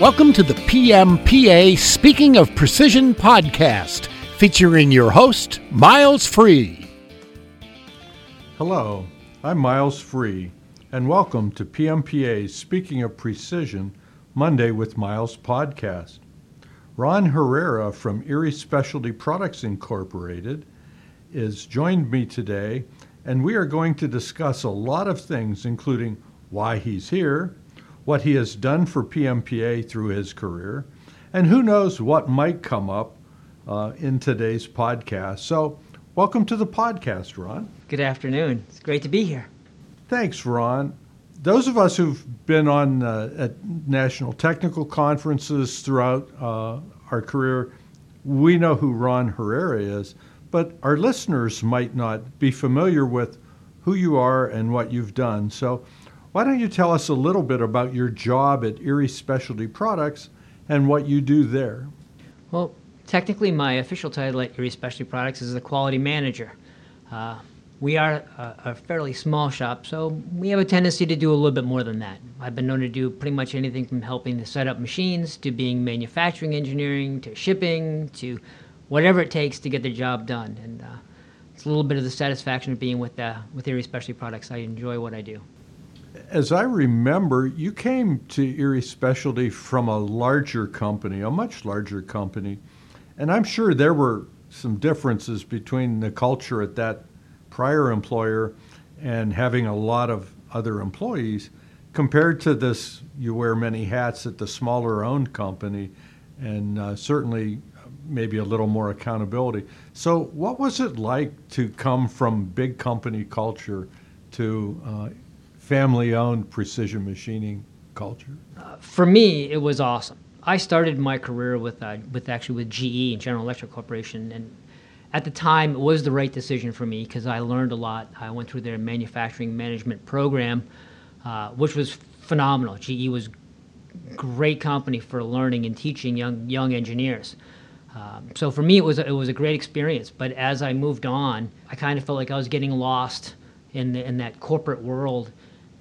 Welcome to the PMPA Speaking of Precision podcast, featuring your host, Miles Free. Hello, I'm Miles Free, and welcome to PMPA's Speaking of Precision Monday with Miles podcast. Ron Herrera from Erie Specialty Products Incorporated is joined me today, and we are going to discuss a lot of things, including why he's here, what he has done for PMPA through his career, and who knows what might come up uh, in today's podcast. So, welcome to the podcast, Ron. Good afternoon. It's great to be here. Thanks, Ron. Those of us who've been on uh, at national technical conferences throughout uh, our career, we know who Ron Herrera is, but our listeners might not be familiar with who you are and what you've done. So, why don't you tell us a little bit about your job at Erie Specialty Products and what you do there? Well, technically, my official title at Erie Specialty Products is the quality manager. Uh, we are a, a, fairly small shop, so we have a tendency to do a little bit more than that. I've been known to do pretty much anything from helping to set up machines to being manufacturing engineering to shipping to whatever it takes to get the job done. And uh, it's a little bit of the satisfaction of being with, uh, with Erie Specialty Products. I enjoy what I do as I remember, you came to Erie Specialty from a larger company, a much larger company. And I'm sure there were some differences between the culture at that prior employer and having a lot of other employees compared to this you wear many hats at the smaller owned company and uh, certainly maybe a little more accountability. So, what was it like to come from big company culture to uh, family owned precision machining culture? Uh, for me, it was awesome. I started my career with, uh, with actually with GE, General Electric Corporation, and at the time it was the right decision for me because I learned a lot. I went through their manufacturing management program, uh, which was phenomenal. GE was great company for learning and teaching young young engineers. Um, so for me, it was a, it was a great experience. But as I moved on, I kind of felt like I was getting lost in the, in that corporate world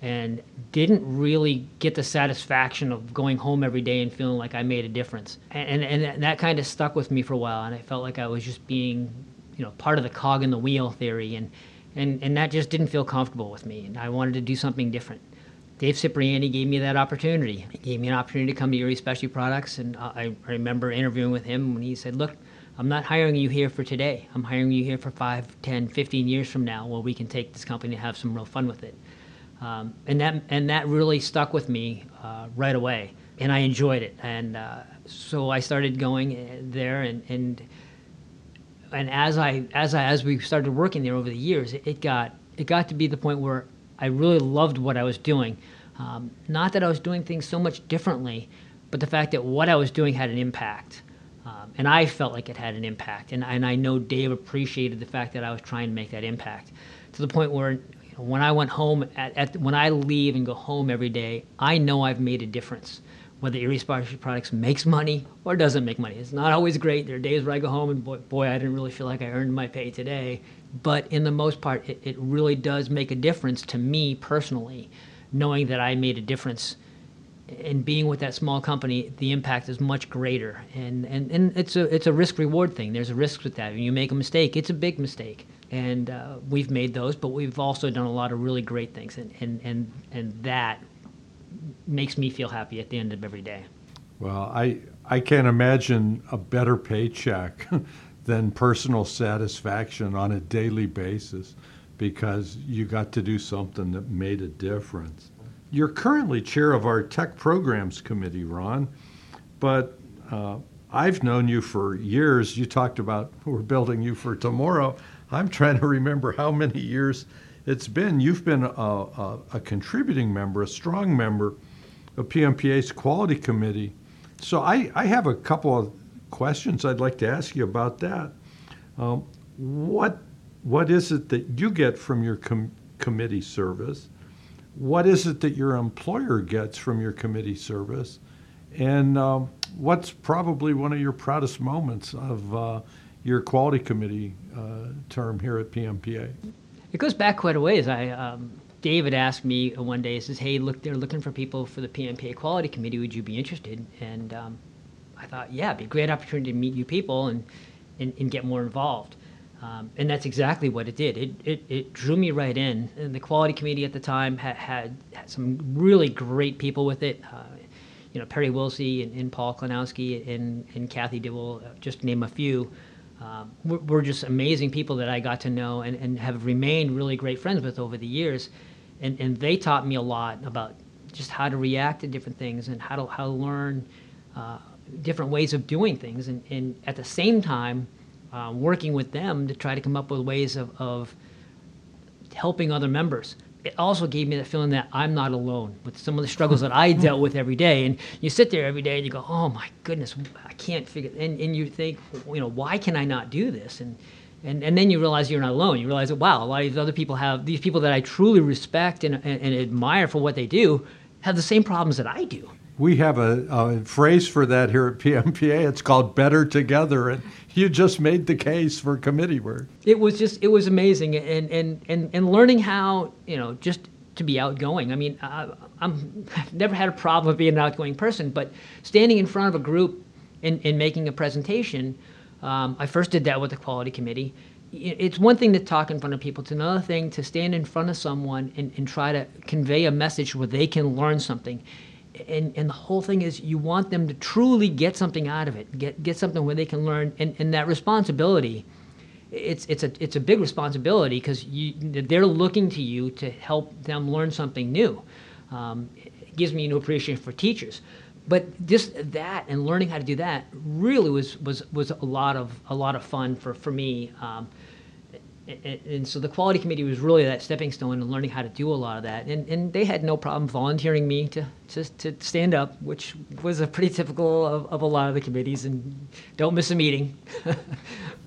and didn't really get the satisfaction of going home every day and feeling like I made a difference. And, and, and that kind of stuck with me for a while, and I felt like I was just being, you know, part of the cog in the wheel theory, and, and, and that just didn't feel comfortable with me, and I wanted to do something different. Dave Cipriani gave me that opportunity. He gave me an opportunity to come to Erie Specialty Products, and uh, I, I remember interviewing with him when he said, look, I'm not hiring you here for today. I'm hiring you here for 5, 10, 15 years from now where we can take this company and have some real fun with it. Um, and that and that really stuck with me uh, right away, and I enjoyed it. And uh, so I started going uh, there, and and and as I as I as we started working there over the years, it, it got it got to be the point where I really loved what I was doing. Um, not that I was doing things so much differently, but the fact that what I was doing had an impact. Um, and I felt like it had an impact. And, and I know Dave appreciated the fact that I was trying to make that impact to the point where when I went home, at, at, when I leave and go home every day, I know I've made a difference. Whether Erie Specialty Products makes money or doesn't make money, it's not always great. There are days where I go home and boy, boy I didn't really feel like I earned my pay today. But in the most part, it, it really does make a difference to me personally, knowing that I made a difference in being with that small company, the impact is much greater. And, and, and it's a it's a risk reward thing. There's a risk with that. When you make a mistake, it's a big mistake and uh, we've made those, but we've also done a lot of really great things, and, and, and, and that makes me feel happy at the end of every day. Well, I, I can't imagine a better paycheck than personal satisfaction on a daily basis because you got to do something that made a difference. You're currently chair of our Tech Programs Committee, Ron, but uh, I've known you for years. You talked about we're building you for tomorrow. I'm trying to remember how many years it's been. You've been a, a, a contributing member, a strong member of PMPA's quality committee. So I, I have a couple of questions I'd like to ask you about that. Um, what what is it that you get from your com- committee service? What is it that your employer gets from your committee service? And um, what's probably one of your proudest moments of uh, your quality committee uh, term here at PMPA? It goes back quite a ways. I um, David asked me one day, he says, "Hey, look, they're looking for people for the PMPA Quality Committee. Would you be interested?" And um, I thought, yeah, it'd be a great opportunity to meet you people and and, and get more involved. Um, and that's exactly what it did. It, it, it drew me right in. And the quality committee at the time had, had, had some really great people with it. Uh, you know, Perry Wilsey and, and Paul Klanowski and, and Kathy Dibble, uh, just name a few, um, were, were, just amazing people that I got to know and, and have remained really great friends with over the years. And, and they taught me a lot about just how to react to different things and how to, how to learn uh, different ways of doing things. And, and at the same time, uh, working with them to try to come up with ways of, of helping other members. It also gave me the feeling that I'm not alone with some of the struggles that I dealt with every day. And you sit there every day and you go, oh my goodness, I can't figure. And, and you think, you know, why can I not do this? And and, and then you realize you're not alone. You realize that wow, a lot of these other people have these people that I truly respect and, and, and admire for what they do have the same problems that I do we have a, a, phrase for that here at PMPA. It's called "better together," and you just made the case for committee work. It was just it was amazing, and and and and learning how you know just to be outgoing. I mean, I, I'm I've never had a problem being an outgoing person, but standing in front of a group and, and making a presentation, um, I first did that with the quality committee. It's one thing to talk in front of people. It's another thing to stand in front of someone and, and try to convey a message where they can learn something and, and the whole thing is you want them to truly get something out of it, get, get something where they can learn. And, and that responsibility, it's, it's, a, it's a big responsibility because they're looking to you to help them learn something new. Um, it gives me an appreciation for teachers. But just that and learning how to do that really was, was, was a, lot of, a lot of fun for, for me. Um, and, and, so the quality committee was really that stepping stone in learning how to do a lot of that. And, and they had no problem volunteering me to, to, to stand up, which was a pretty typical of, of a lot of the committees, and don't miss a meeting.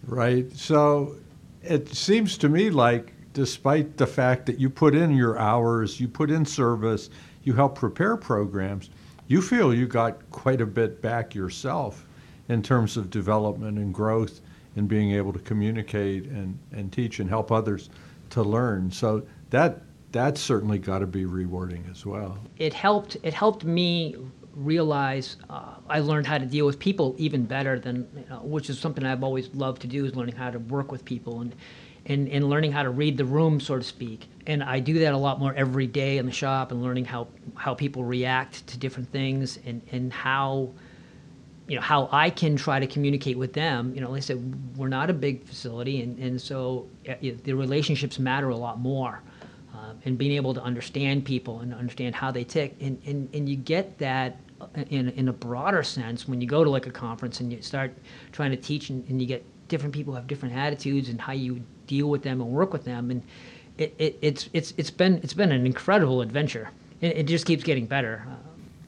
right. So it seems to me like, despite the fact that you put in your hours, you put in service, you help prepare programs, you feel you got quite a bit back yourself in terms of development and growth in being able to communicate and, and teach and help others to learn. So that that's certainly got to be rewarding as well. It helped. It helped me realize uh, I learned how to deal with people even better than, you know, which is something I've always loved to do, is learning how to work with people and, and and learning how to read the room, so to speak. And I do that a lot more every day in the shop and learning how how people react to different things and and how you know how I can try to communicate with them. You know, like I said, we're not a big facility, and, and so uh, the relationships matter a lot more. Uh, and being able to understand people and understand how they tick, and, and, and you get that in, in a broader sense when you go to like a conference and you start trying to teach, and, and you get different people have different attitudes and how you deal with them and work with them, and it, it, it's it's it's been it's been an incredible adventure. It, it just keeps getting better.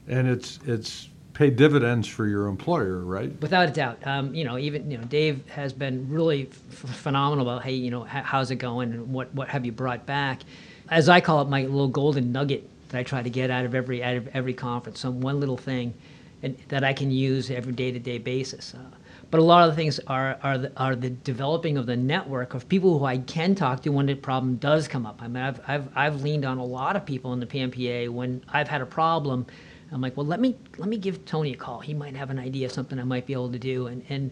And it's it's pay dividends for your employer, right? Without a doubt. Um, you know, even you know, Dave has been really f- phenomenal about, hey, you know, h- how's it going, and what what have you brought back? As I call it, my little golden nugget that I try to get out of every out of every conference, some one little thing, and that I can use every day to day basis. Uh, but a lot of the things are are the, are the developing of the network of people who I can talk to when the problem does come up. I mean, I've I've I've leaned on a lot of people in the PMPA when I've had a problem I'm like, well, let me let me give Tony a call. He might have an idea, of something I might be able to do, and and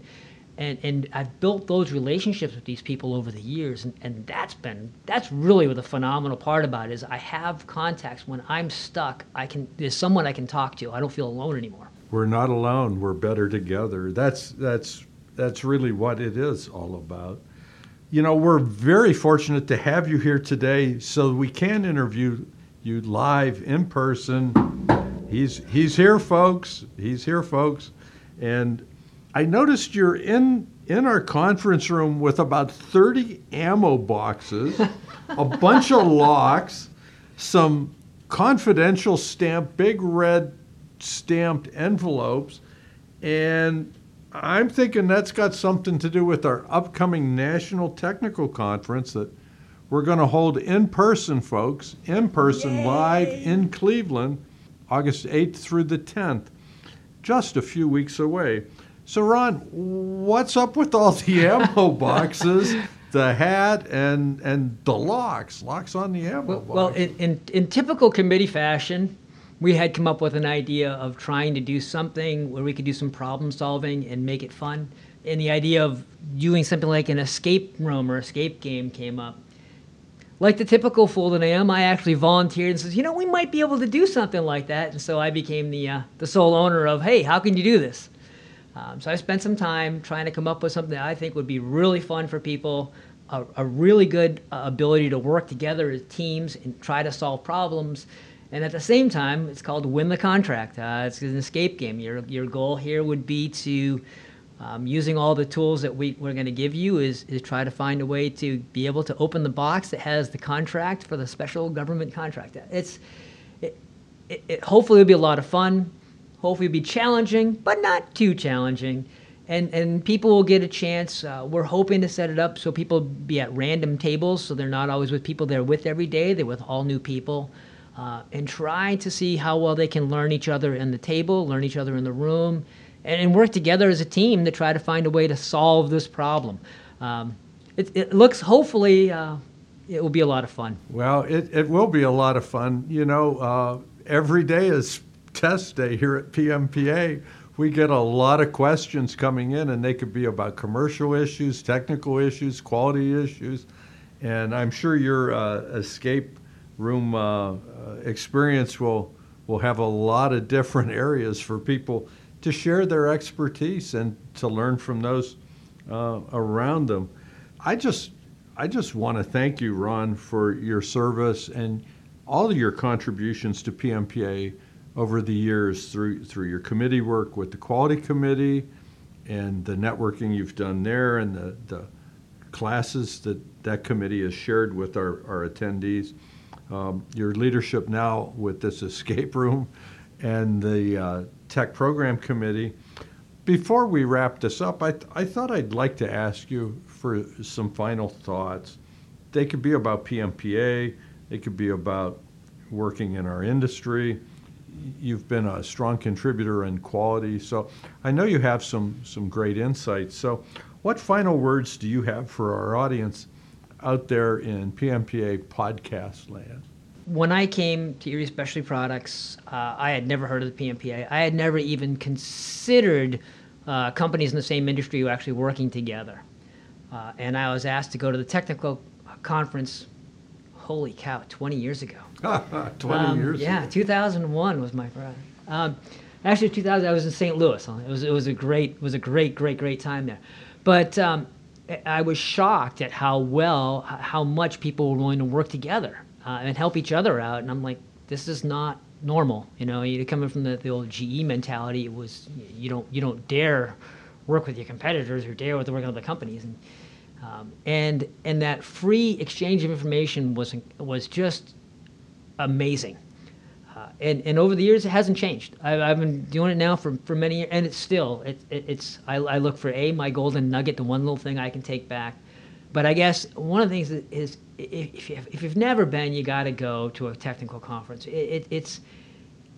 and and I've built those relationships with these people over the years, and, and that's been that's really what the phenomenal part about it is. I have contacts when I'm stuck. I can there's someone I can talk to. I don't feel alone anymore. We're not alone. We're better together. That's that's that's really what it is all about. You know, we're very fortunate to have you here today, so we can interview you live in person He's he's here, folks. He's here, folks. And I noticed you're in in our conference room with about 30 ammo boxes, a bunch of locks, some confidential stamped big red stamped envelopes, and I'm thinking that's got something to do with our upcoming National Technical Conference that we're going to hold in person, folks, in person, Yay. live in Cleveland August 8th through the 10th, just a few weeks away. So, Ron, what's up with all the ammo boxes the hat and and the locks, locks on the ammo. Well, well in, in, in typical committee fashion, we had come up with an idea of trying to do something where we could do some problem solving and make it fun. And the idea of doing something like an escape room or escape game came up. Like the typical fool that I am, I actually volunteered and says, you know, we might be able to do something like that. And so I became the uh, the sole owner of, hey, how can you do this? Um, so I spent some time trying to come up with something that I think would be really fun for people, a, a really good uh, ability to work together as teams and try to solve problems. And at the same time, it's called Win the Contract. Uh, it's an escape game. Your, your goal here would be to, um, using all the tools that we, we're going to give you, is, is try to find a way to be able to open the box that has the contract for the special government contract. It's, it, it, it hopefully will be a lot of fun. Hopefully, it'll be challenging, but not too challenging. And, and people will get a chance. Uh, we're hoping to set it up so people be at random tables, so they're not always with people they're with every day. They're with all new people, uh, and try to see how well they can learn each other in the table, learn each other in the room, and, and work together as a team to try to find a way to solve this problem. Um, it, it, looks hopefully uh, it will be a lot of fun. Well, it, it will be a lot of fun. You know, uh, every day is test day here at PMPA, we get a lot of questions coming in, and they could be about commercial issues, technical issues, quality issues. And I'm sure your uh, escape room uh, uh experience will, will have a lot of different areas for people to share their expertise and to learn from those uh, around them. I just, I just want to thank you, Ron, for your service and all of your contributions to PMPA over the years through through your committee work with the quality committee and the networking you've done there and the, the classes that that committee has shared with our, our attendees. Um, your leadership now with this escape room and the uh, tech program committee. Before we wrap this up, I, th- I thought I'd like to ask you for some final thoughts. They could be about PMPA, they could be about working in our industry you've been a strong contributor in quality. So I know you have some some great insights. So what final words do you have for our audience out there in PMPA podcast land? When I came to Erie Specialty Products, uh, I had never heard of the PMPA. I had never even considered uh, companies in the same industry who were actually working together. Uh, and I was asked to go to the technical conference holy cow, 20 years ago. 20 um, years Yeah, ago. 2001 was my first. Um, actually, 2000, I was in St. Louis. It was, it was a great, it was a great, great, great time there. But um, I was shocked at how well, how much people were willing to work together uh, and help each other out. And I'm like, this is not normal. You know, you coming from the, the old GE mentality, it was you don't you don't dare work with your competitors or dare with of other companies. And um, and and that free exchange of information was was just amazing. Uh, and, and over the years, it hasn't changed. I've, I've been doing it now for, for many years, and it's still, it, it, it's, I, I look for A, my golden nugget, the one little thing I can take back. But I guess one of the things is if, you if you've never been, you got to go to a technical conference. It, it, it's,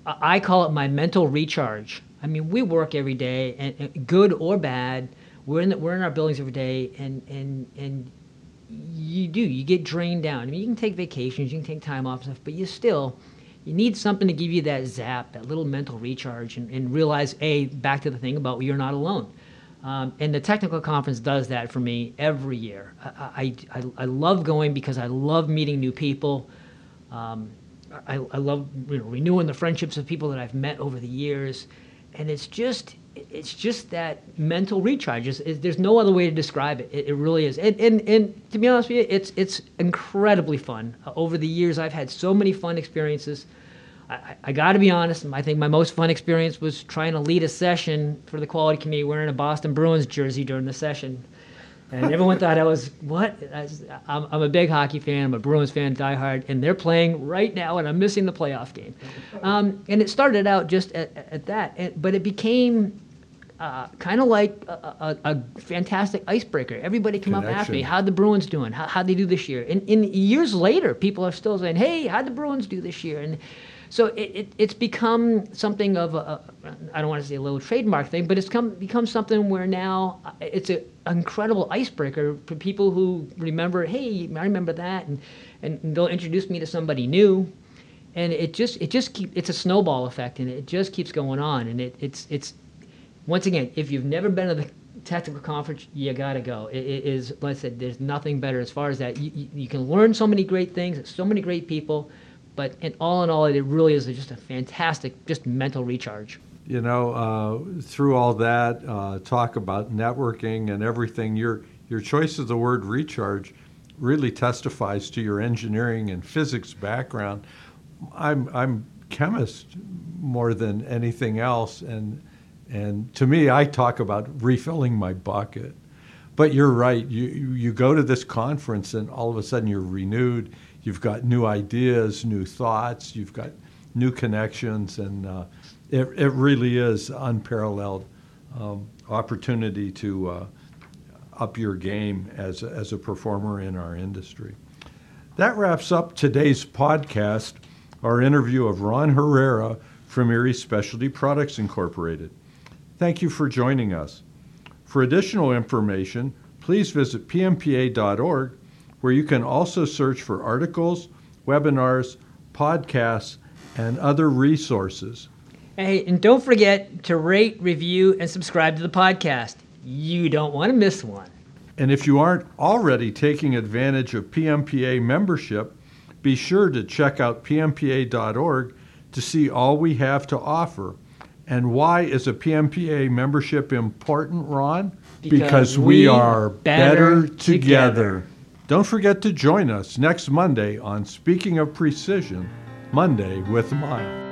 I call it my mental recharge. I mean, we work every day, and, and good or bad, we're in the, we're in our buildings every day, and and and you do you get drained down. I mean, you can take vacations, you can take time off stuff, but you still you need something to give you that zap, that little mental recharge, and, and realize a back to the thing about you're not alone. Um, and the technical conference does that for me every year. I, I, I love going because I love meeting new people. Um, I, I love you know, renewing the friendships of people that I've met over the years. And it's just it's just that mental recharge. It's, it, there's no other way to describe it. It, it really is. And, and, and, to be honest with you, it's, it's incredibly fun. Uh, over the years, I've had so many fun experiences. I, I, got to be honest, I think my most fun experience was trying to lead a session for the quality committee wearing a Boston Bruins jersey during the session. And everyone thought I was, what? I am I'm a big hockey fan. I'm a Bruins fan, diehard. And they're playing right now, and I'm missing the playoff game. Um, and it started out just at, at that. And, but it became uh, kind of like a, a, a, fantastic icebreaker. Everybody come Connection. up ask me, how the Bruins doing? How, how'd they do this year? And, and years later, people are still saying, hey, how'd the Bruins do this year? And So it, it, it's become something of a, I don't want to say a little trademark thing, but it's come become something where now uh, it's an incredible icebreaker for people who remember, hey, I remember that, and, and they'll introduce me to somebody new, and it just it just keep it's a snowball effect, and it just keeps going on, and it, it's it's once again, if you've never been to the technical conference, you gotta go. It, it is, like I said, there's nothing better as far as that. You, you, you, can learn so many great things, so many great people, but in all in all, it really is just a fantastic, just mental recharge. You know, uh, through all that uh, talk about networking and everything, your your choice of the word recharge really testifies to your engineering and physics background. I'm I'm chemist more than anything else, and and to me, I talk about refilling my bucket. But you're right. You, you go to this conference and all of a sudden you're renewed. You've got new ideas, new thoughts, you've got new connections, and uh, it, it really is unparalleled um, opportunity to uh, up your game as as a performer in our industry. That wraps up today's podcast, our interview of Ron Herrera from Erie Specialty Products Incorporated. Thank you for joining us. For additional information, please visit pmpa.org, where you can also search for articles, webinars, podcasts, and other resources. Hey, and don't forget to rate, review, and subscribe to the podcast. You don't want to miss one. And if you aren't already taking advantage of PMPA membership, be sure to check out pmpa.org to see all we have to offer. And why is a PMPA membership important, Ron? Because, because we, we, are better, better together. together. Don't forget to join us next Monday on Speaking of Precision, Monday with Miles.